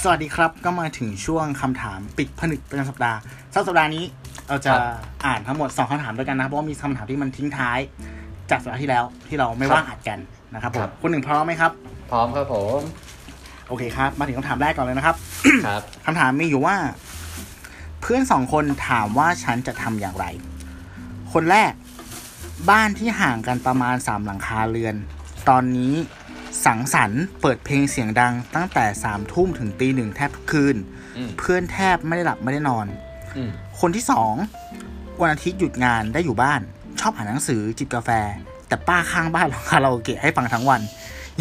สวัสดีครับก็มาถึงช่วงคำถามปิดผนึกประจำสัปดาห์สัปสัปดาห์นี้เราจะครับอ่านทั้งหมดสองคำถามด้วยกันนะเพราะว่ามีคำถามที่มันทิ้งท้าย จากสัปดาห์ที่แล้วที่เราไม่ว่างอัดกันนะครับผครัมบคุณหนึ่งพร้อมไหมครับ พร้อมครับผมโอเคครับ มาถึงคำถามแรกก่อนเลยนะครับครับคำถามมีอยู่ว่า เพื่อนสองคนถามว่าฉันจะทำอย่างไร คนแรกบ้านที่ห่างกันประมาณสามหลังคาเรือน ตอนนี้ สังสรรค์เปิดเพลงเสียงดังตั้งแต่สามทุ่มถึงตีหนึ่งแทบทุกคืนอืมเพื่อนแทบไม่ได้หลับไม่ได้นอนอืมคนที่สองวันอาทิตย์หยุดงานได้อยู่บ้าน ชอบอ่านหนังสือจิบกาแฟ แต่ป้าข้างบ้านร้องคาราโอเกะให้ฟังทั้งวัน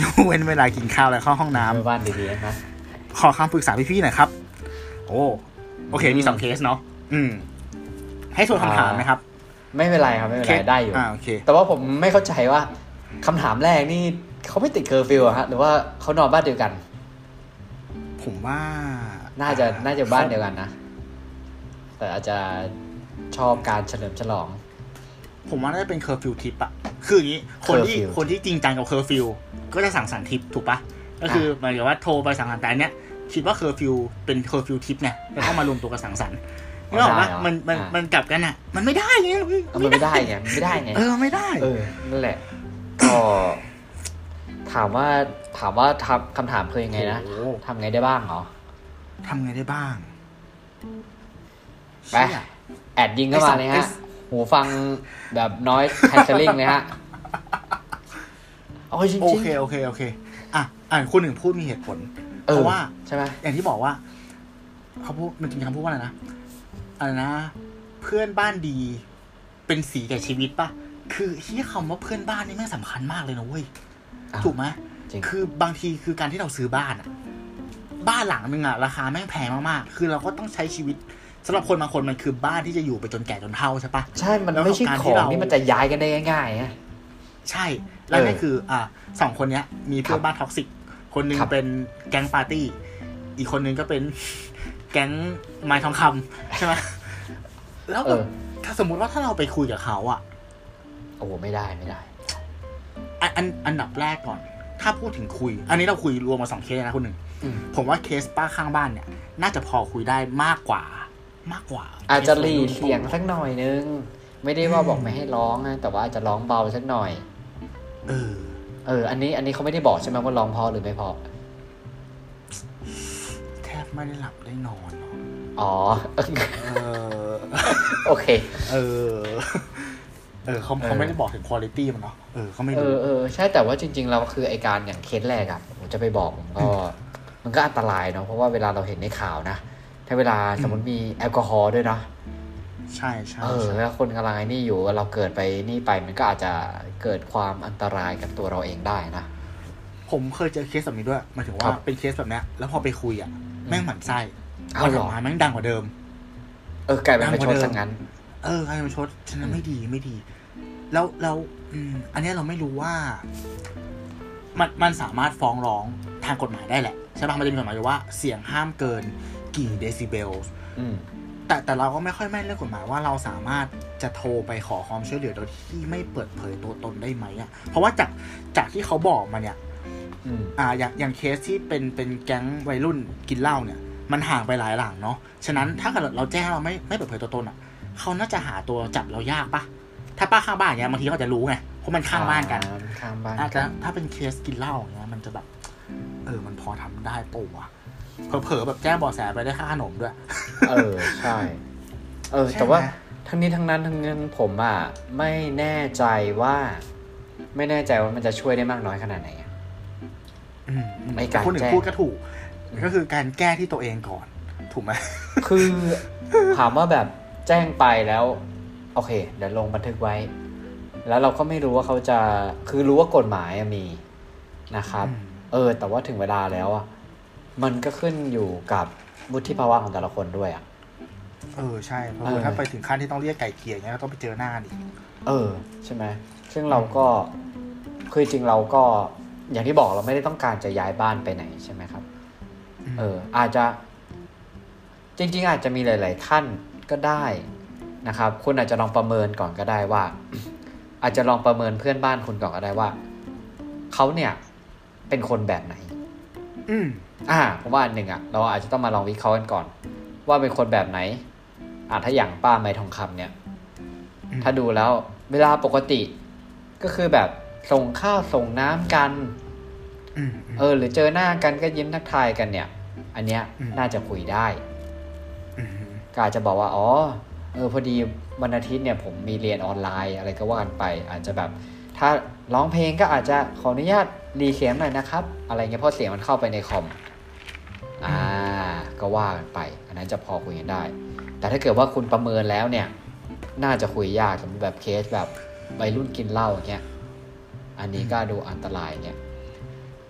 ยกเว้นเวลากินข้าวและเข้าห้องน้ำเพื่อบ้านดีๆนะครับขอคำปรึกษาพี่ๆหน่อยครับ โอ้โอเคมีสองเคสเนาะอืม ให้ส่วนคำถามนะครับ ไม่เป็นไรครับไม่เป็นเคไรสได้อยู่อ่าโอเค แต่ว่าผมไม่เข้าใจว่าคำถามแรกนี่ เขาไม่ติดเคอร์ฟิวอะฮะหรือว่าเขานอนบ้านเดียวกัน ผมว่า น่าจะน่าจะบ้านเดียวกันนะ แต่อาจจะชอบการเฉลิมฉลอง ผมว่าน่าจะเป็นเคอร์ฟิวทิพย์อะคืออย่างนี้คนที่ เคอร์ฟิว คนที่จริงจังกับเคอร์ฟิวก็จะสังสรรค์ทิพย์ถูกปะก็คือหมายถึงว่าโทรไปสังสรรค์แต่อันเนี้ยคิดว่าเคอร์ฟิวเป็นเคอร์ฟิวทิพย์ไงแล้วก็มารวมตัวกันสังสรรค์นึกออกปะได้เหรอมันมันอ่ามัมันกลับกันอะมันไม่ได้ไงเอามันไม่ได้ไงมันไม่ได้ไงเออไม่ได้ เออนั่นแหละก็ ถามว่าถามว่าทำคำถามคือยังไงนะโอ้โหทำไงได้บ้างเหรอทำไงได้บ้าง ไปเชี่ยแอดยิงเข้ามาเลยฮะ หูฟังแบบน้อยแคนเซลลิ่งเลยฮะเอาจริงๆโอเคโอเคโอเค อะอ่านคุณหนึ่งพูดมีเหตุผลออเพราะว่าใช่ไหมอย่างที่บอกว่าเขาพูดมันจะมีคำพูดว่าอะไรนะอะไรนะ เพื่อนบ้านดีเป็นสีแก่ชีวิตปะคือที่คำว่าเพื่อนบ้านนี่แม่งสำคัญมากเลยนะเว้ยอะ ถูกไหมจริงคือบางทีคือการที่เราซื้อบ้านอะบ้านหลังนึงอะราคาแม่งแพงมากๆ คือเราก็ต้องใช้ชีวิตสำหรับคนบางคนมันคือบ้านที่จะอยู่ไปจนแก่จนเฒ่าใช่ปะใช่ มันแล้วไม่ใช่การขที่องเราที่มันจะย้ายกันได้ง่ายๆฮะใช่ แล้วเออนี่คือ อ่าสองคนเนี้ย มีเพื่อนบ้าน toxic คนหนึ่งครับเป็นแก๊งปาร์ตี้ อีกคนนึงก็เป็นแก๊งไม้ทองคำใช่ไหมแล้วเอแบบอถ้าสมมุติว่าถ้าเราไปคุยกับเขาอะ โอ้โหไม่ได้ไม่ได้ อันอันอันดับแรกก่อน ถ้าพูดถึงคุย อันนี้เราคุยรวมมาสองเคสนะคุณหนึ่งอืมผมว่าเคสป้าข้างบ้านเนี่ย น่าจะพอคุยได้มากกว่ามากกว่า อาจจะเคสวัยรุ่นเสี่ยงสักหน่อยนึง ไม่ได้ว่าอืมบอกไม่ให้ร้องนะแต่ว่าอาจจะร้องเบาสักหน่อย เออ เออ อันนี้อันนี้เขาไม่ได้บอกใช่ไหมว่าร้องเพอหรือไม่เพอแทบไม่ได้หลับได้นอนหรอกอ๋อเออโอเค เออ เออเขาเขาไม่ได้บอกถึงคุณภาพมันเนาะเออเขาไม่เอรู้อเออใช่แต่ว่าจริงๆเราคือไอการอย่างเคสแรกอะผมจะไปบอกผมก็ มันก็อันตรายเนาะเพราะว่าเวลาเราเห็นในข่าวนะ ถ้าเวลาสมมติมีแอลกอฮอล์ด้วยเนาะใช่ใช่เออใช่แล้วคนกำลังไอ้นี่อยู่เราเกิดไปนี่ไปมันก็อาจจะเกิดความอันตรายกับตัวเราเองได้นะ ผมเคยเจอเคสแบบนี้ด้วยหมายถึงคว่ารับเป็นเคสแบบเนี้ยแล้วพอไปคุยอะแม่งหมั่นไส้เอาพอเหรถาอมมาแม่งดังกว่าเดิม เออ กลายเป็นประชดซะงั้น เออใครมาชดฉะนั้นไม่ดีไม่ดี แล้วแล้วอืมอันเนี้ยเราไม่รู้ว่า มันมันสามารถฟ้องร้องทางกฎหมายได้แหละใช่ปะมันจะมีกฎหมายอยู่ว่าเสียงห้ามเกินกี่เดซิเบลอืมแต่แต่เราก็ไม่ค่อยแม่นเรื่องกฎหมายว่าเราสามารถจะโทรไปขอความช่วยเหลือโดยที่ไม่เปิดเผยตัวตนได้ไหมอะ เพราะว่าจากจากที่เขาบอกมาเนี่ยอืมอ่าอย่างอย่างเคสที่เป็นเป็นแก๊งวัยรุ่นกินเหล้าเนี่ย มันห่างไปหลายหลังเนาะฉะนั้นถ้าเกิดเราแจ้งเราไม่ไม่เปิดเผยตัวตนอะ เขาน่าจะหาตัวจับเรายากปะถ้าป้าข้างบ้านเนี่ยบางทีเขาจะรู้ไงเพราะมันข้างบ้านกันอ่ข้างบ้านอาจจะถ้าเป็นเคสกินเหล้าอย่างเงี้ยมันจะแบบ เออ มันพอทำได้ปะวะเผลอๆแบบแจ้งเบาะแสไปได้ค่าขนมด้วย เออใช่ เออใช่ไหมแต่ว่าทั้งนี้ทั้งนั้นทั้งนั้นผมอะไม่แน่ใจว่า ไม่แน่ใจว่ามันจะช่วยได้มากน้อยขนาดไหนอะอืมอืมในการคนหนึ่แจ้งงพูดก็ถูก ก็คือการแก้ที่ตัวเองก่อน ถูกไหมคือถามว่าแบบ แจ้งไปแล้ว โอเค เดี๋ยวลงบันทึกไว้ แล้วเราก็ไม่รู้ว่าเขาจะคือรู้ว่ากฎหมายอะมีนะครับอืมเออ แต่ว่าถึงเวลาแล้วอะมันก็ขึ้นอยู่กับวุฒิภาวะของแต่ละคนด้วยอะเออใช่เพราะเออว่าถ้าไปถึงขั้นที่ต้องเรียกไก่เกลี่ยเงี้ยก็ต้องไปเจอหน้าอีกเออ ใช่ไหมซึ่งเราก็คือจริงเราก็อย่างที่บอกเราไม่ได้ต้องการจะย้ายบ้านไปไหนใช่ไหมครับ เออ อาจจะ จริง ๆ อาจจะมีหลาย ๆ ท่าน ก็ได้นะครับ คุณอาจจะลองประเมินก่อนก็ได้ว่า อาจจะลองประเมินเพื่อนบ้านคุณก่อนก็ได้ว่าเขาเนี่ยเป็นคนแบบไหน อืมอ่าผมว่าอันหนึ่งอะ เราอาจจะต้องมาลองวิเคราะห์กันก่อน ว่าเป็นคนแบบไหนอ่าถ้าอย่างป้าไม้ทองคำเนี่ยอืมถ้าดูแล้ว เวลาปกติก็คือแบบส่งข้าวส่งน้ำกันอืมเออ หรือเจอหน้ากันก็ยิ้มทักทายกันเนี่ย อันเนี้ยอืมน่าจะคุยได้อืม ก็อาจจะบอกว่าอ๋อเออพอดีวันอาทิตย์เนี่ยผมมีเรียนออนไลน์อะไรก็ว่ากันไป อาจจะแบบถ้าร้องเพลงก็อาจจะขออนุญาตรีเสียงหน่อยนะครับ อะไรเงี้ยเพราะเสียงมันเข้าไปในคอมอ่าก็ว่ากันไป อันนั้นจะพอคุยกันได้ แต่ถ้าเกิดว่าคุณประเมินแล้วเนี่ย น่าจะคุยยากสมมติแบบเคสแบบวัยรุ่นกินเหล้าอย่างเงี้ยอันนี้ก็ดูอันตรายเนี่ย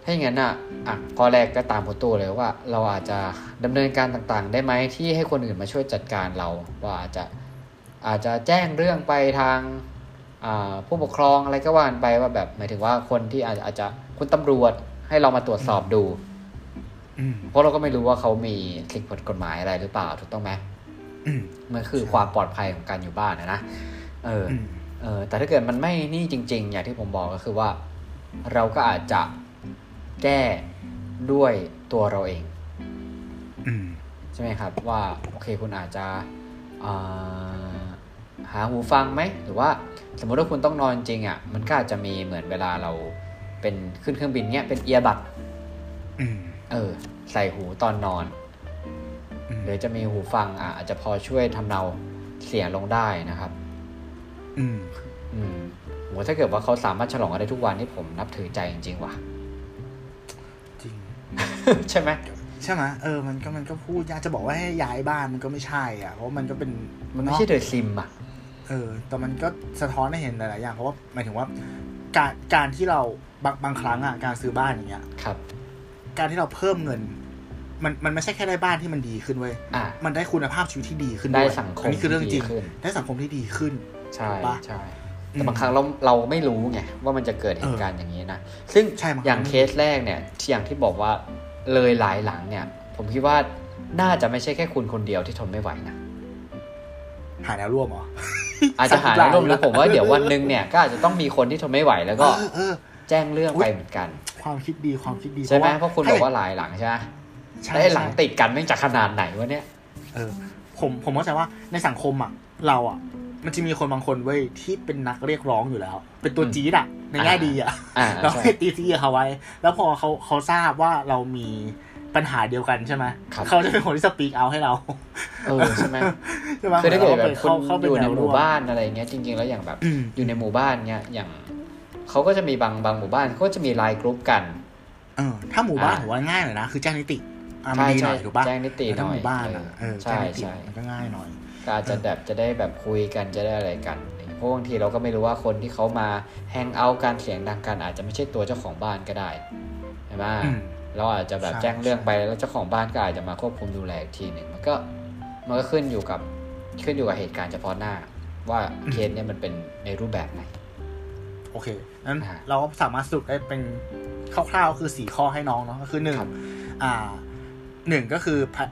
ถ้าอย่างนั้นอะอะข้อแรกก็ตามคุณตู้เลยว่า เราอาจจะดำเนินการต่างๆ ได้ไหมที่ให้คนอื่นมาช่วยจัดการเรา ว่าอาจจะอาจจะแจ้งเรื่องไปทางอ่าผู้ปกครองอะไรก็ว่ากันไปว่าแบบหมายถึงว่าคนที่อาจอาจจะคุณตำรวจให้เรามาตรวจสอบดูอืมเพราะเราก็ไม่รู้ว่าเขามีสิ่งผิดกฎหมายอะไรหรือเปล่าถูกต้องไหมอืมมันคือความปลอดภัยของการอยู่บ้านนะนะเออออืมเออแต่ถ้าเกิดมันไม่นี่จริง ๆ อย่างที่ผมบอกก็คือว่า เราก็อาจจะ แก้ด้วยตัวเราเองอืมใช่ไหมครับ ว่าโอเคคุณอาจจะอ่าหาหูฟังไหม หรือว่าสมมติว่าคุณต้องนอนจริงอะ มันก็อาจจะมีเหมือนเวลาเราเป็นขึ้นเครื่องบินเนี้ยเป็นเอียบัดอืมเออ ใส่หูตอนนอนอืมหรือจะมีหูฟังอะอาจจะพอช่วยทำเนาเสียงลงได้นะครับ อืม อืมโหถ้าเกิดว่าเขาสามารถฉลองกันได้ทุกวันนี่ผมนับถือใจจริงๆว่ะจริง ใช่ไหมใช่ไหมเออมันก็มันก็พูดยากจะบอกว่าให้ย้ายบ้านมันก็ไม่ใช่อะเพราะมันก็เป็นมันไม่ใช่เดอะซิมอะเออแต่มันก็สะท้อนให้เห็นหลายๆอย่างเพราะว่าหมายถึงว่าการการที่เราบางบางครั้งอะการซื้อบ้านอย่างเงี้ยครับ การที่เราเพิ่มเงิน มันมันไม่ใช่แค่ได้บ้านที่มันดีขึ้นเว้ยอะมันได้คุณภาพชีวิตที่ดีขึ้นได้วยสังคมอันนี้คือเรื่องจริงที่ดีขึ้นได้สังคมที่ดีขึ้นใช่ปะใช่อืม แต่บางครั้งเราเราไม่รู้ไงว่ามันจะเกิดเหตุการณ์อย่างนี้นะซึ่งใช่บางครั้งอย่างเคสแรกเนี่ยที่อย่างที่บอกว่าเลยหลายหลังเนี่ย ผมคิดว่าน่าจะไม่ใช่แค่คุณคนเดียวที่ทนไม่ไหวนะหาแนวร่วมเหรออาจจะหาแนวร่วมแล้วผมว่าเดี๋ยววันหนึ่งเนี่ยก็อาจจะต้องมีคนที่ทนไม่ไหวแล้วก็เออเออแจ้งเรื่องอุ๊ยไปเหมือนกัน ความคิดดีความคิดดีใช่ไหมเพราะคุณบอกว่าหลายหลังใช่ไหมใช่ได้หลังใช่ติดกันไม่งจะขนาดไหนวะเนี่ยเออผมผมเข้าใจว่าในสังคมอะ เราอะ มันจะมีคนบางคนเว้ยที่เป็นนักเรียกร้องอยู่แล้ว เป็นตัวอืมจี๊ดอะในแง่ดีอะอ่าเราใช่ให้ตีซีเขาไว้ แล้วพอเขาเขาทราบว่าเรามีปัญหาเดียวกันใช่ไหมครับเขาจะเป็นคนที่สปีกเอาให้เรา เออใช่ไหมใช่ไหมคือถ้าเกิดแบบคุณเข้าเป็อยู่ในแวหร่มู่วบ้านอะไรเงี้ยจริง ๆ แล้วอย่างแบบอืมอยู่ในหมู่บ้านเงี้ยอย่างเขาก็จะมีบางบางหมู่บ้านเขาก็จะมีไลน์กรุ๊ปกัน เออ ถ้าหมู่บ้านอ่าผมว่าง่ายหน่อยนะคือแจ้งนิติอะมันดีหน่อยถูกปะแจ้งนิติหแต่น่ถ้าอหยมู่บ้านอะเออใช่แจ้งนิติใช่มันก็ง่ายหน่อย ก็อาจจะแบบจะได้แบบคุยกันจะได้อะไรกันเพราะบางทีเราก็ไม่รู้ว่าคนที่เขามาแฮงเอาท์การเสียงดังกัน อาจจะไม่ใช่ตัวเจ้าของบ้านก็ได้ใช่ไหมอืมเราอาจจะแบบใช่แจ้งเรื่องไปแล้วเจ้าของบ้านก็อาจจะมาควบคุมดูแลอีกทีหนึ่งมันก็มันก็ขึ้นอยู่กับขึ้นอยู่กับเหตุการณ์เฉพาะหน้า ว่าเคสเนี่ยมันเป็นในรูปแบบไหนโอเคนั้นอ่าเราก็สามารถสรุปได้เป็นคร่าวๆคือสี่ข้อให้น้องเนาะก็คือหนึ่งครับอ่าหนึ่งก็คือพะ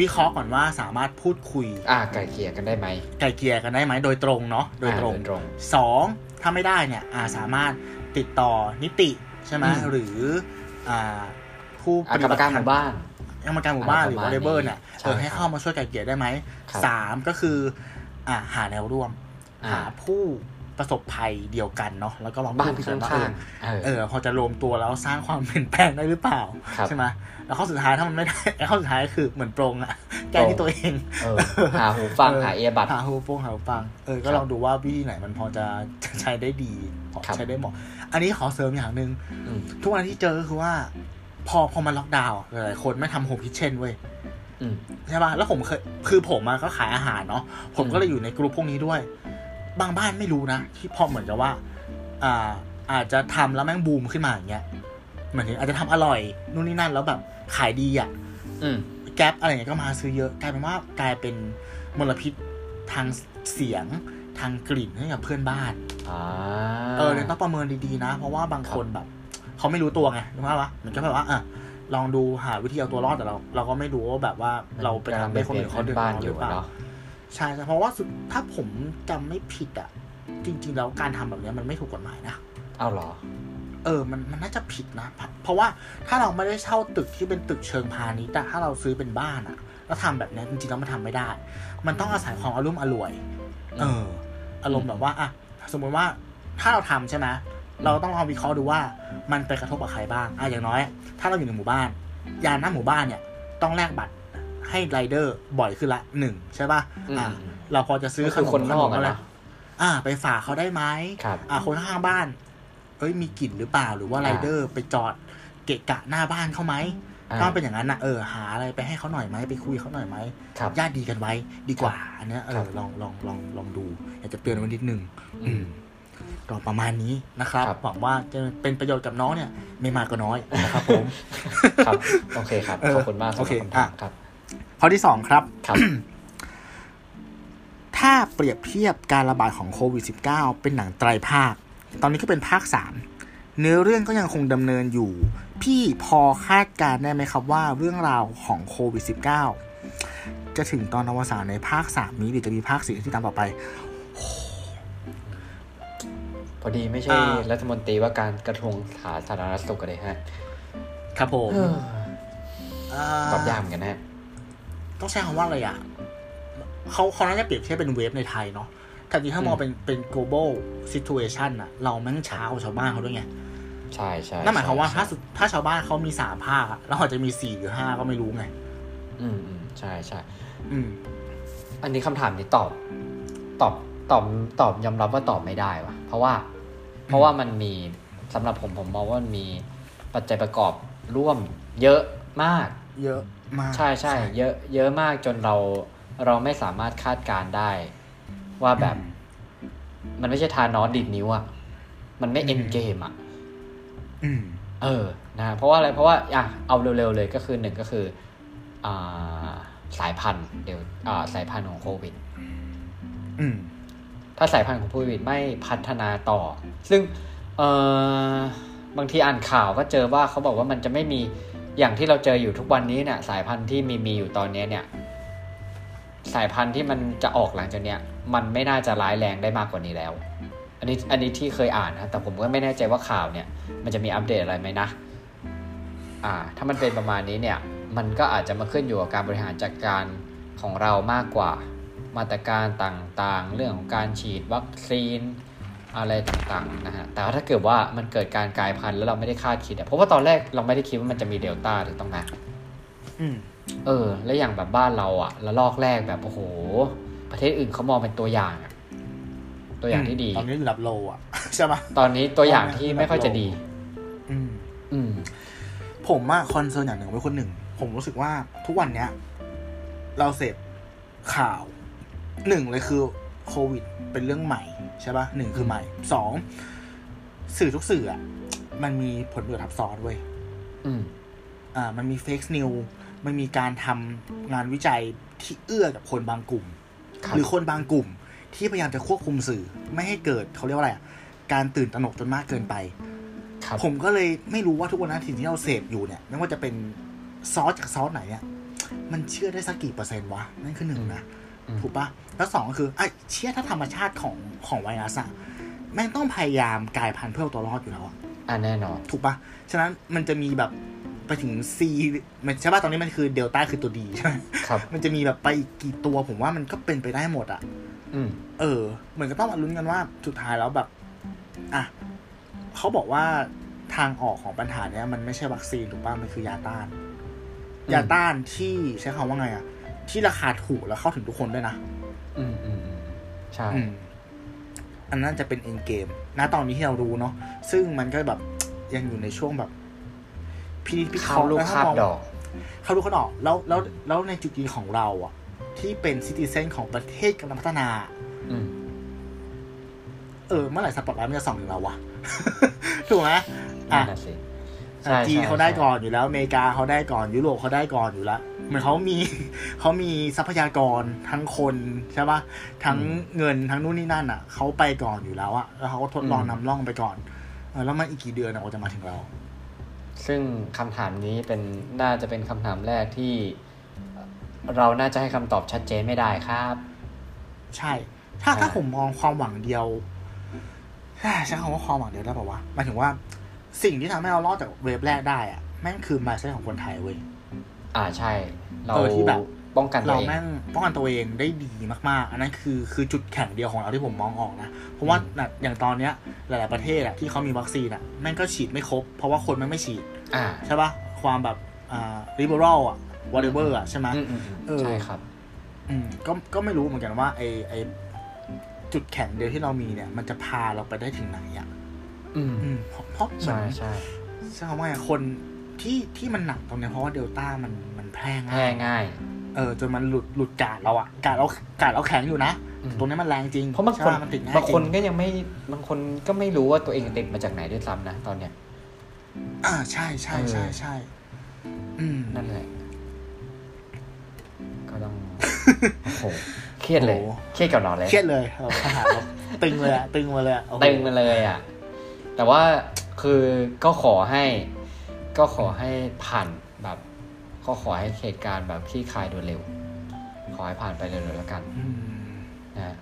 วิเคราะห์ก่อนว่าสามารถพูดคุย อ่าไกลเกลี่ยกันได้ไหมไกลเกลี่ยกันได้ไหมโดยตรงเนาะโดยตรงอ่าโดยตรงสองถ้าไม่ได้เนี่ยอ่าสามารถติดต่อนิติใช่ไหมอืมหรืออ่าผู้อะกรรมการหมู่บ้านกรรมการหมู่บ้านหรืออะไรประมาณ whatever เนี่ยใช่เออให้เข้ามาช่วยไกลเกลี่ยได้ไหมครับสามก็คืออ่าหาแนวร่วมอ่าหาผู้ ประสบภัยเดียวกันเนาะแล้วก็ลองบ้านพูดข้กันว่าางๆเออเออพอจะรวมตัวแล้วสร้างความเปลี่ยนแปลงได้หรือเปล่าครับใช่ไหมแล้วข้อสุดท้ายถ้ามันไม่ได้ไอ้ข้อสุดท้ายก็คือเหมือนปรงอะแก้ที่ตัวเองเออหาหูฟังเออหาเอียบัดหาหูโปงหาหูฟังเออก็ครับลองดูว่าวิธีไหนมันพอจะจะใช้ได้ดีพอครับใช้ได้เหมาะ อันนี้ขอเสริมอย่างหนึ่งอืมทุกวันที่เจอก็คือว่า พอพอมันล็อกดาวน์อะหลายๆคนไม่ทำโฮมคิทเช่นเว้ยอืมใช่ป่ะแล้วผมเคยคือผมอะก็ขายอาหารเนาะผมอืมก็เลยอยู่ในกลุ่มพวกนี้ด้วย บางบ้านไม่รู้นะ ที่พอเหมือนกับว่าอ่าอาจจะทำแล้วแม่งบูมขึ้นมาอย่างเงี้ยเหมือนถึงอาจจะทำอร่อยนู่นนี่นั่นแล้วแบบขายดีอะอืมแก๊ปอะไรเงี้ยก็มาซื้อเยอะกลายเป็นว่ากลายเป็นมลพิษทางเสียงทางกลิ่นให้กับเพื่อนบ้านอ่าเออเนี่ยต้องประเมินดีๆนะ เพราะว่าบางคนแบบ เขาไม่รู้ตัวไงรู้ไหมวะมันก็แบบว่าอะลองดูหาวิธีเอาตัวรอดแต่เรา เราก็ไม่รู้ว่าแบบว่าเราไปทำให้คนอื่นเขาเดือดร้อนหรือเปล่าเนาะ ใช่ใช่เพราะว่าสุดถ้าผมจำไม่ผิดอะจริง ๆ แล้วการทำแบบเนี้ยมันไม่ถูกกฎหมายนะเอาเหรอ เออ มันมันน่าจะผิดนะเพราะเพราะว่าถ้าเราไม่ได้เช่าตึกที่เป็นตึกเชิงพาณิชย์แต่ถ้าเราซื้อเป็นบ้านอะแล้วทำแบบเนี้ยจริงๆแล้วมันทำไม่ได้ มันต้องอาศัยความอารมณ์อร่วย เออ อารมณ์แบบว่าอะสมมติว่าถ้าเราทำใช่ไหมเราต้องลองวิเคราะห์ดูว่ามันไปกระทบกับใครบ้างอะอย่างน้อย ถ้าเราอยู่ในหมู่บ้าน ยานหน้าหมู่บ้านเนี่ย ต้องแลกบัตร ให้ไรเดอร์บ่อยขึ้นละหนึ่งใช่ป่ะอืมอะเราพอจะซื้อก็คือคนนอกขอะมนะอ่า ไปฝากเขาได้ไหมครับอ่าคนข้างบ้านเอ้ยมีกลิ่นหรือเปล่าหรือว่าอ่าไรเดอร์ไปจอดเกะกะหน้าบ้านเขาไหมอ่าต้องเป็นอย่างนั้นนะเออหาอะไรไปให้เขาหน่อยไหมไปคุยเขาหน่อยไหมครับญาติดีกันไว้ดีกว่า อันเนี้ยเอครัอบลองลองลองลองดู อยากจะเตือนไว้นิดนึงอือืมมก็ประมาณนี้นะครับครับหวังว่าจะเป็นประโยชน์กับน้องเนี่ย ไม่มากก็น้อยนะครับผมครับโอเคครับเออขอบคุณมากสำหโอรับเคคำถามอะครับ ข้อที่สองครับครับ ถ้าเปรียบเทียบการระบาดของโควิด -19 เป็นหนังไตรภาค ตอนนี้ก็เป็นภาค3เนื้อเรื่องก็ยังคงดำเนินอยู่ พี่พอคาดการณ์ได้ไหมครับว่าเรื่องราวของโควิด -19 จะถึงตอนอวสานในภาค3นี้หรือจะมีภาค4ที่ตามต่อไป พอดีไม่ใช่อ่า รัฐมนตรีว่าการกระทรวงสาธารณสุขกันเลยฮะ ครับผม ตอบยากเหมือนกันนะฮะ ต้องใช้คำว่าอะไรอะเขาเขาน่าจะเปรียบเทียบเป็นเวฟในไทยเนาะแต่จริงถ้ามองเป็นเป็น global situation อะเราแม่งช้ากว่าชาวบ้านเขาด้วยไง ใช่ใช่นั่นหมายความว่าใช่ถ้าสุดถ้าชาวบ้านเขามีสามภาคอะเราอาจจะมีสี่หรือห้าก็ไม่รู้ไง อืมอืมใช่ใช่อืม อันนี้คำถามนี้ตอบ ตอบตอบตอบยอมรับว่าตอบไม่ได้วะเพราะว่า เพราะว่ามันมีสำหรับผมผมมองว่ามันมีปัจจัยประกอบร่วมเยอะมาก เยอะ มาก ใช่ใช่เยอะเยอะมากจนเราเราไม่สามารถคาดการณ์ได้ ว่าแบบ มันไม่ใช่ทานอสดิดนิ้วอะมันไม่เอ็นเกมอะอืมเออ นะเพราะว่าอะไรเพราะว่าอะเอาเร็วๆเลยก็คือหนึ่งก็คืออ่าสายพันธุ์เดี๋ยวอ่าสายพันธุ์ของโควิดอืมถ้าสายพันธุ์ของโควิดไม่พัฒนาต่อ ซึ่งเออบางทีอ่านข่าวก็เจอว่าเขาบอกว่ามันจะไม่มี อย่างที่เราเจออยู่ทุกวันนี้เนี่ยสายพันธุ์ที่มีมีอยู่ตอนนี้เนี่ย สายพันธุ์ที่มันจะออกหลังจากเนี้ยมันไม่น่าจะร้ายแรงได้มากกว่านี้แล้ว อันนี้อันนี้ที่เคยอ่านนะแต่ผมก็ไม่แน่ใจว่าข่าวเนี่ย มันจะมีอัปเดตอะไรไหมนะ อ่า ถ้ามันเป็นประมาณนี้เนี่ย มันก็อาจจะมาขึ้นอยู่กับการบริหารจัดการของเรามากกว่า มาตรการต่างๆ เรื่องของการฉีดวัคซีน อะไรต่างๆนะฮะ แต่ว่าถ้าเกิดว่ามันเกิดการกลายพันธุ์แล้วเราไม่ได้คาดคิดอะเพราะว่าตอนแรกเราไม่ได้คิดว่ามันจะมีเดลต้าถูกต้องไหมอืมเออ แล้วอย่างแบบบ้านเราอะแล้วลอกแรกแบบโอ้โห ประเทศอื่นเขามองเป็นตัวอย่างอะตัวอย่างที่ดี ตอนนี้ระดับโลกอะใช่ปะตอนนี้ตัวอย่างที่ไม่ค่อยจะดี อืม อืม ผมอะ concern อย่างหนึ่งว่ะคุณหนึ่ง ผมรู้สึกว่าทุกวันเนี้ย เราเสพข่าวหนึ่งเลยคือ โควิดเป็นเรื่องใหม่ใช่ปะหนึ่งคือใหม่สองสื่อทุกสื่ออะมันมีผลประโยชน์ทับซ้อนเว้ยอืมอ่า มันมี fake newsมันมีการทำงานวิจัยที่เอื้อกับคนบางกลุ่มครับหรือคนบางกลุ่ม ที่พยายามจะควบคุมสื่อ ไม่ให้เกิดเขาเรียกว่าอะไรอะการตื่นตระหนกจนมากเกินไปครับผมก็เลยไม่รู้ว่าทุกวันนี้สิ่งที่เราเสพอยู่เนี่ยไม่ว่าจะเป็นซอสจากซอสไหนเนี่ยมันเชื่อได้สักกี่เปอร์เซ็นต์วะนั่นคือหนึ่งนะอืม ถูกปะแล้วสองก็คือไอ้เชื่อถ้าธรรมชาติของของไวรัสอะแม่งต้องพยายามกลายพันธุ์เพื่อเอาตัวรอดอยู่แล้วอะอ่าแน่นอน ถูกปะฉะนั้นมันจะมีแบบไปถึง C มันใช่ปะตอนนี้มันคือเดลต้าคือตัวดีใช่ไหมครับ มันจะมีแบบไปอีกกี่ตัวผมว่ามันก็เป็นไปได้หมดอะอืมเออ เหมือนก็ต้องมาลุ้นกันว่าสุดท้ายแล้วแบบ อะเขาบอกว่าทางออกของปัญหาเนี้ยมันไม่ใช่วัคซีนถูกป่ะมันคือยาต้านอืมยาต้านที่ใช้คำว่าไงอะ ที่ราคาถูกแล้วเข้าถึงทุกคนด้วยนะ อืมอืมอืมใช่อืมอันนั้นจะเป็นเอ็นเกมณตอนนี้ที่เรารู้เนาะ ซึ่งมันก็แบบยังอยู่ในช่วงแบบพินิจพิเคเข้าราะห์ลูกแล้วคาบมองดอก เขารู้เขาออก แล้วแล้วแล้วในจุดยืนของเราอะที่เป็นซิติเซนของประเทศกำลังพัฒนา อืมเออ เมื่อไหร่สปอตไลท์มันจะส่องถึงเราวะ ถูกไหมนั่อะนน่ะสิใช่จีนใช่เขาได้ใช่ก่อนอยู่แล้วอเมริกาเขาได้ก่อนยุโรปเขาได้ก่อนอยู่แล้ว เหมือนเขามีเขามีทรัพยากรทั้งคนใช่ปะทั้งเงินทั้งนู่นนี่นั่นอะเขาไปก่อนอยู่แล้วอะแล้วเขาก็ทดลองนำร่องไปก่อนเออแล้วมันอีกกี่เดือนอะกว่าจะมาถึงเรา ซึ่งคำถามนี้เป็นน่าจะเป็นคำถามแรกที่ เราน่าจะให้คำตอบชัดเจนไม่ได้ครับ ใช่ ถ้าใช่ถ้าผมมองความหวังเดียวใช้คำว่าความหวังเดียวได้ป่าวะหมายถึงว่าสิ่งที่ทำให้เรารอดจากเวฟแรกได้อะแม่งคือมาเส้ของคนไทยเว้ย อ่าใช่ เราเออที่แบบป้องกันตัวเราเองแม่งป้องกันตัวเองได้ดีมากๆ อันนั้นคือคือจุดแข็งเดียวของเราที่ผมมองออกนะเพราะว่าอืมน่ะอย่างตอนเนี้ยหลาย ๆประเทศอะที่เขามีวัคซีนอะแม่งก็ฉีดไม่ครบ เพราะว่าคนแม่งไม่ฉีดอ่าใช่ปะความแบบอ่า liberal อะ whatever อะใช่ไหมอืมอืมอืมเออใช่ครับ อืมก็ก็ไม่รู้เหมือนกันว่าไอไอจุดแข็งเดียวที่เรามีเนี่ย มันจะพาเราไปได้ถึงไหนอะอืมอืมเพราะเพราะเหมืใช่อนใช่ใช่คำว่าไงคน ที่ที่มันหนักตรงเนี้ยเพราะว่าเดลต้ามันมันแพร่แพร่ง่ายง่าย เออจนมันหลุดหลุดกาดเราอะกาดเรากาดเราแข็งอยู่นะอืม ตรงนี้มันแรงจริงเพราะบางคนใช่ปมันติดง่ายบางคนจริก็ยังไม่บางคนก็ไม่รู้ว่าตัวเองติดมาจากไหนด้วยซ้ำนะตอนเนี้ย อ่าใช่ใช่ใช่ใช่อืม นั่นแหละ ก็ต้อง โอ้โหเครียดเลย โอ้โห เครียดกับนอนเลยเครียดเลยเออทหารเราตึงเลยอะตึงมาเลยอะโอ้โหตึงมาเลยอะ แต่ว่าคือก็ขอให้ ก็ขอให้ผ่านแบบก็ขอให้เหตุการณ์แบบคลี่คลายโดยเร็ว ขอให้ผ่านไปเร็วๆแล้วกันอืมนะฮะ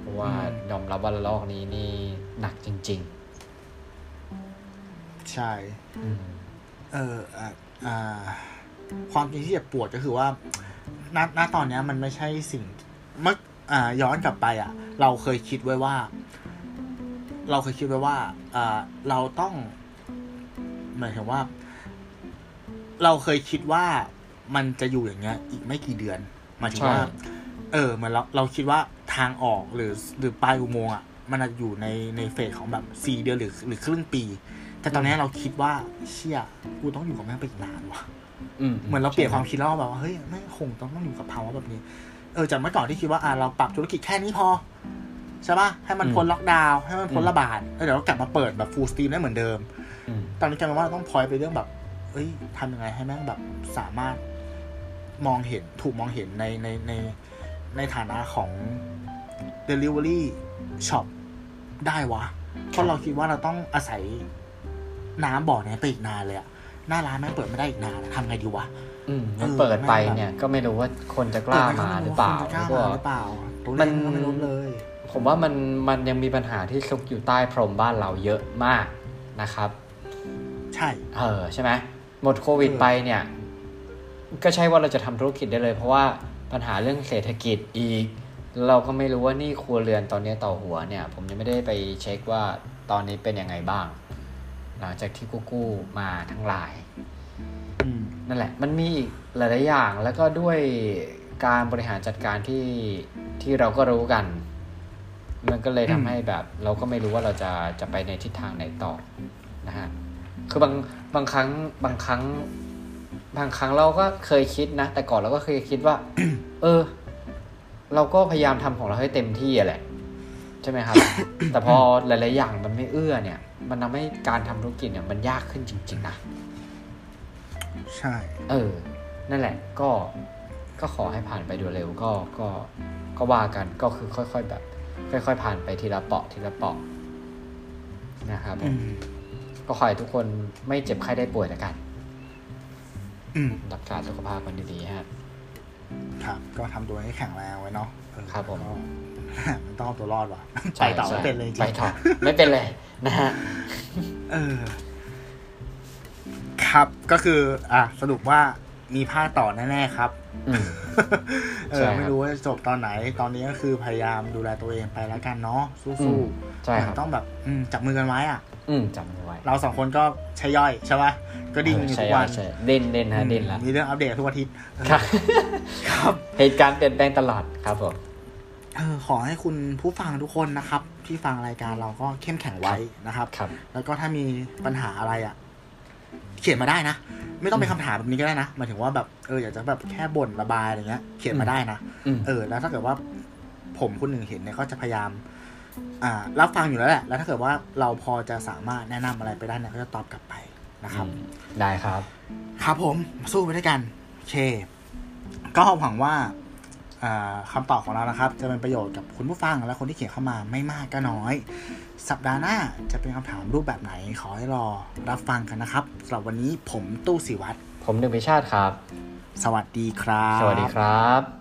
เพราะว่าอืมยอมรับว่าระลอกนี้นี่หนักจริงใช่ๆอืมเอออะอ่าความจริงที่เจ็บปวดก็คือว่าณณตอนเนี้ยมันไม่ใช่สิ่งเมื่ออ่าย้อนกลับไปอะ เราเคยคิดไว้ว่า เราเคยคิดไว้ว่าอ่าเราต้อง หมายถึงว่า เราเคยคิดว่ามันจะอยู่อย่างเงี้ย อีกไม่กี่เดือนหมายถึงว่าใช่เออเหมือนเราเราคิดว่าทางออกหรือหรือปลายอุโมงค์อะมันอาจจะอยู่ในใน phase ของแบบสี่เดือนหรือหรือครึ่งปี แต่ตอนนี้เราคิดว่าเชี่ยกูต้องอยู่กับแม่งไปอีกนานว่ะอืมเหมือนเราเปลี่ยนความคิดแล้วแบบว่าเฮ้ยแม่งคงต้องต้องอยู่กับภาวะแบบนี้ เออจากเมื่อก่อนที่คิดว่าอ่าเราปรับธุรกิจแค่นี้พอใช่ปะให้มันพ้นล็อกดาวน์ให้มันพ้นระบาดแล้วเดี๋ยวเรากลับมาเปิดแบบ full stream ได้เหมือนเดิมอืม ตอนนี้กลายเป็นว่าเราต้องพอยไปเรื่องแบบ เอ้ยทำยังไงให้แม่งแบบสามารถมองเห็นถูกมองเห็นในในในในฐานะของ Delivery Shop ได้วะ เพราะเราคิดว่าเราต้องอาศัยน้ำบ่อเนี้ยไปอีกนานเลยอะหน้าร้านแม่งเปิดไม่ได้อีกนานอะทำไงดีวะอืมเอมันอเปิดไปแม่งแบบเนี่ย ก็ไม่รู้ว่าคนจะกล้ามาหรือเปล่าจะกล้าแล้วก็มาหรือเปล่าตัวเลมัขนก็ไม่รู้เลย ผมว่ามันมันยังมีปัญหาที่ซุกอยู่ใต้พรมบ้านเราเยอะมากนะครับ ใช่เออใช่ไหมหมดโควิดไปเนี่ย ก็ใช่ว่าเราจะทำธุรกิจได้เลย เพราะว่าปัญหาเรื่องเศรษฐกิจอีก เราก็ไม่รู้ว่าหนี่ครัวเรือนตอนนี้ต่อหัวเนี่ย ผมยังไม่ได้ไปเช็คว่าตอนนี้เป็นยังไงบ้าง หลังจากที่กู้กู้มาทั้งหลายอืมนั่นแหละ มันมีอีกหลายๆอย่างแล้วก็ด้วยการบริหารจัดการที่ที่เราก็รู้กัน มันก็เลยทำให้แบบ เราก็ไม่รู้ว่าเราจะจะไปในทิศทางไหนต่อนะฮะ คือบางบางครั้งบางครั้ง บางครั้งเราก็เคยคิดนะ แต่ก่อนเราก็เคยคิดว่า เออ เราก็พยายามทำของเราให้เต็มที่อะแหละ ใช่ไหมครับ แต่พอหลาย ๆ อย่างมันไม่เอื้อเนี่ย มันทำให้การทำธุรกิจเนี่ยมันยากขึ้นจริง ๆ นะ ใช่ เออ นั่นแหละ ก็ก็ขอให้ผ่านไปโดยเร็วก็ก็ก็ว่ากันก็คือค่อย ๆ แบบ ค่อย ๆ ผ่านไปทีละเปาะทีละเปาะนะครับผอืมม ก็ขอให้ทุกคนไม่เจ็บไข้ได้ป่วยแล้วกันอืมรักษาสุขภาพกันดีๆฮะครับ ก็ทำตัวให้แข็งแรงไว้เนาะเออครับผมก็มันต้องเอาตัวรอดว่ะใช่ไปต่อใช่ไม่เป็นเลยจริงไปต่อไม่เป็นเลยนะฮะเออ ครับก็คือ อะสรุปว่า มีภาคต่อแน่ๆครับอืมเอใช่อครับไม่รู้ว่าจะจบตอนไหน ตอนนี้ก็คือพยายามดูแลตัวเองไปแล้วกันเนาะอืสู้มๆใช่ครับมันต้องแบบอืมจับมือกันไว้อะ อืมจำเอาไว้ เราสองคนก็ใช้ย่อยใช่ปะก็ดิ้นกันอยู่ใช่ทุกวันใช่เด่นเด่นฮะเด่นละมีเรื่องอัปเดตทุกอาทิตย์ครับครับเหตุการณ์เปลี่ยนแปลงตลอดครับผมเออขอให้คุณผู้ฟังทุกคนนะครับ ที่ฟังรายการเราก็เข้มแข็งไว้นะครับครับแล้วก็ถ้ามีปัญหาอะไรอะ เขียนมาได้นะ ไม่ต้องเป็นคำถามแบบนี้ก็ได้นะหมายถึงว่าแบบเอออยากจะแบบแค่บ่นระบายอะไรเงี้ย เขียนมาได้นะอืมเออ แล้วถ้าเกิดว่าผมคนหนึ่งเห็นเนี่ยก็จะพยายาม อ่า รับฟังอยู่แล้วแหละ แล้วถ้าเกิดว่าเราพอจะสามารถแนะนำอะไรไปได้เนี่ยก็จะตอบกลับไปนะครับอืมได้ครับ ครับผมสู้ไปด้วยกันโอเคก็หวังว่าอ่าคำตอบของเรานะครับ จะเป็นประโยชน์กับคุณผู้ฟังและคนที่เขียนเข้ามาไม่มากก็น้อย สัปดาห์หน้าจะเป็นคำถามรูปแบบไหนขอให้รอรับฟังกันนะครับสำหรับวันนี้ผมตู้สิวัตรผมหนึ่งพิชาติครับ สวัสดีครับ สวัสดีครับ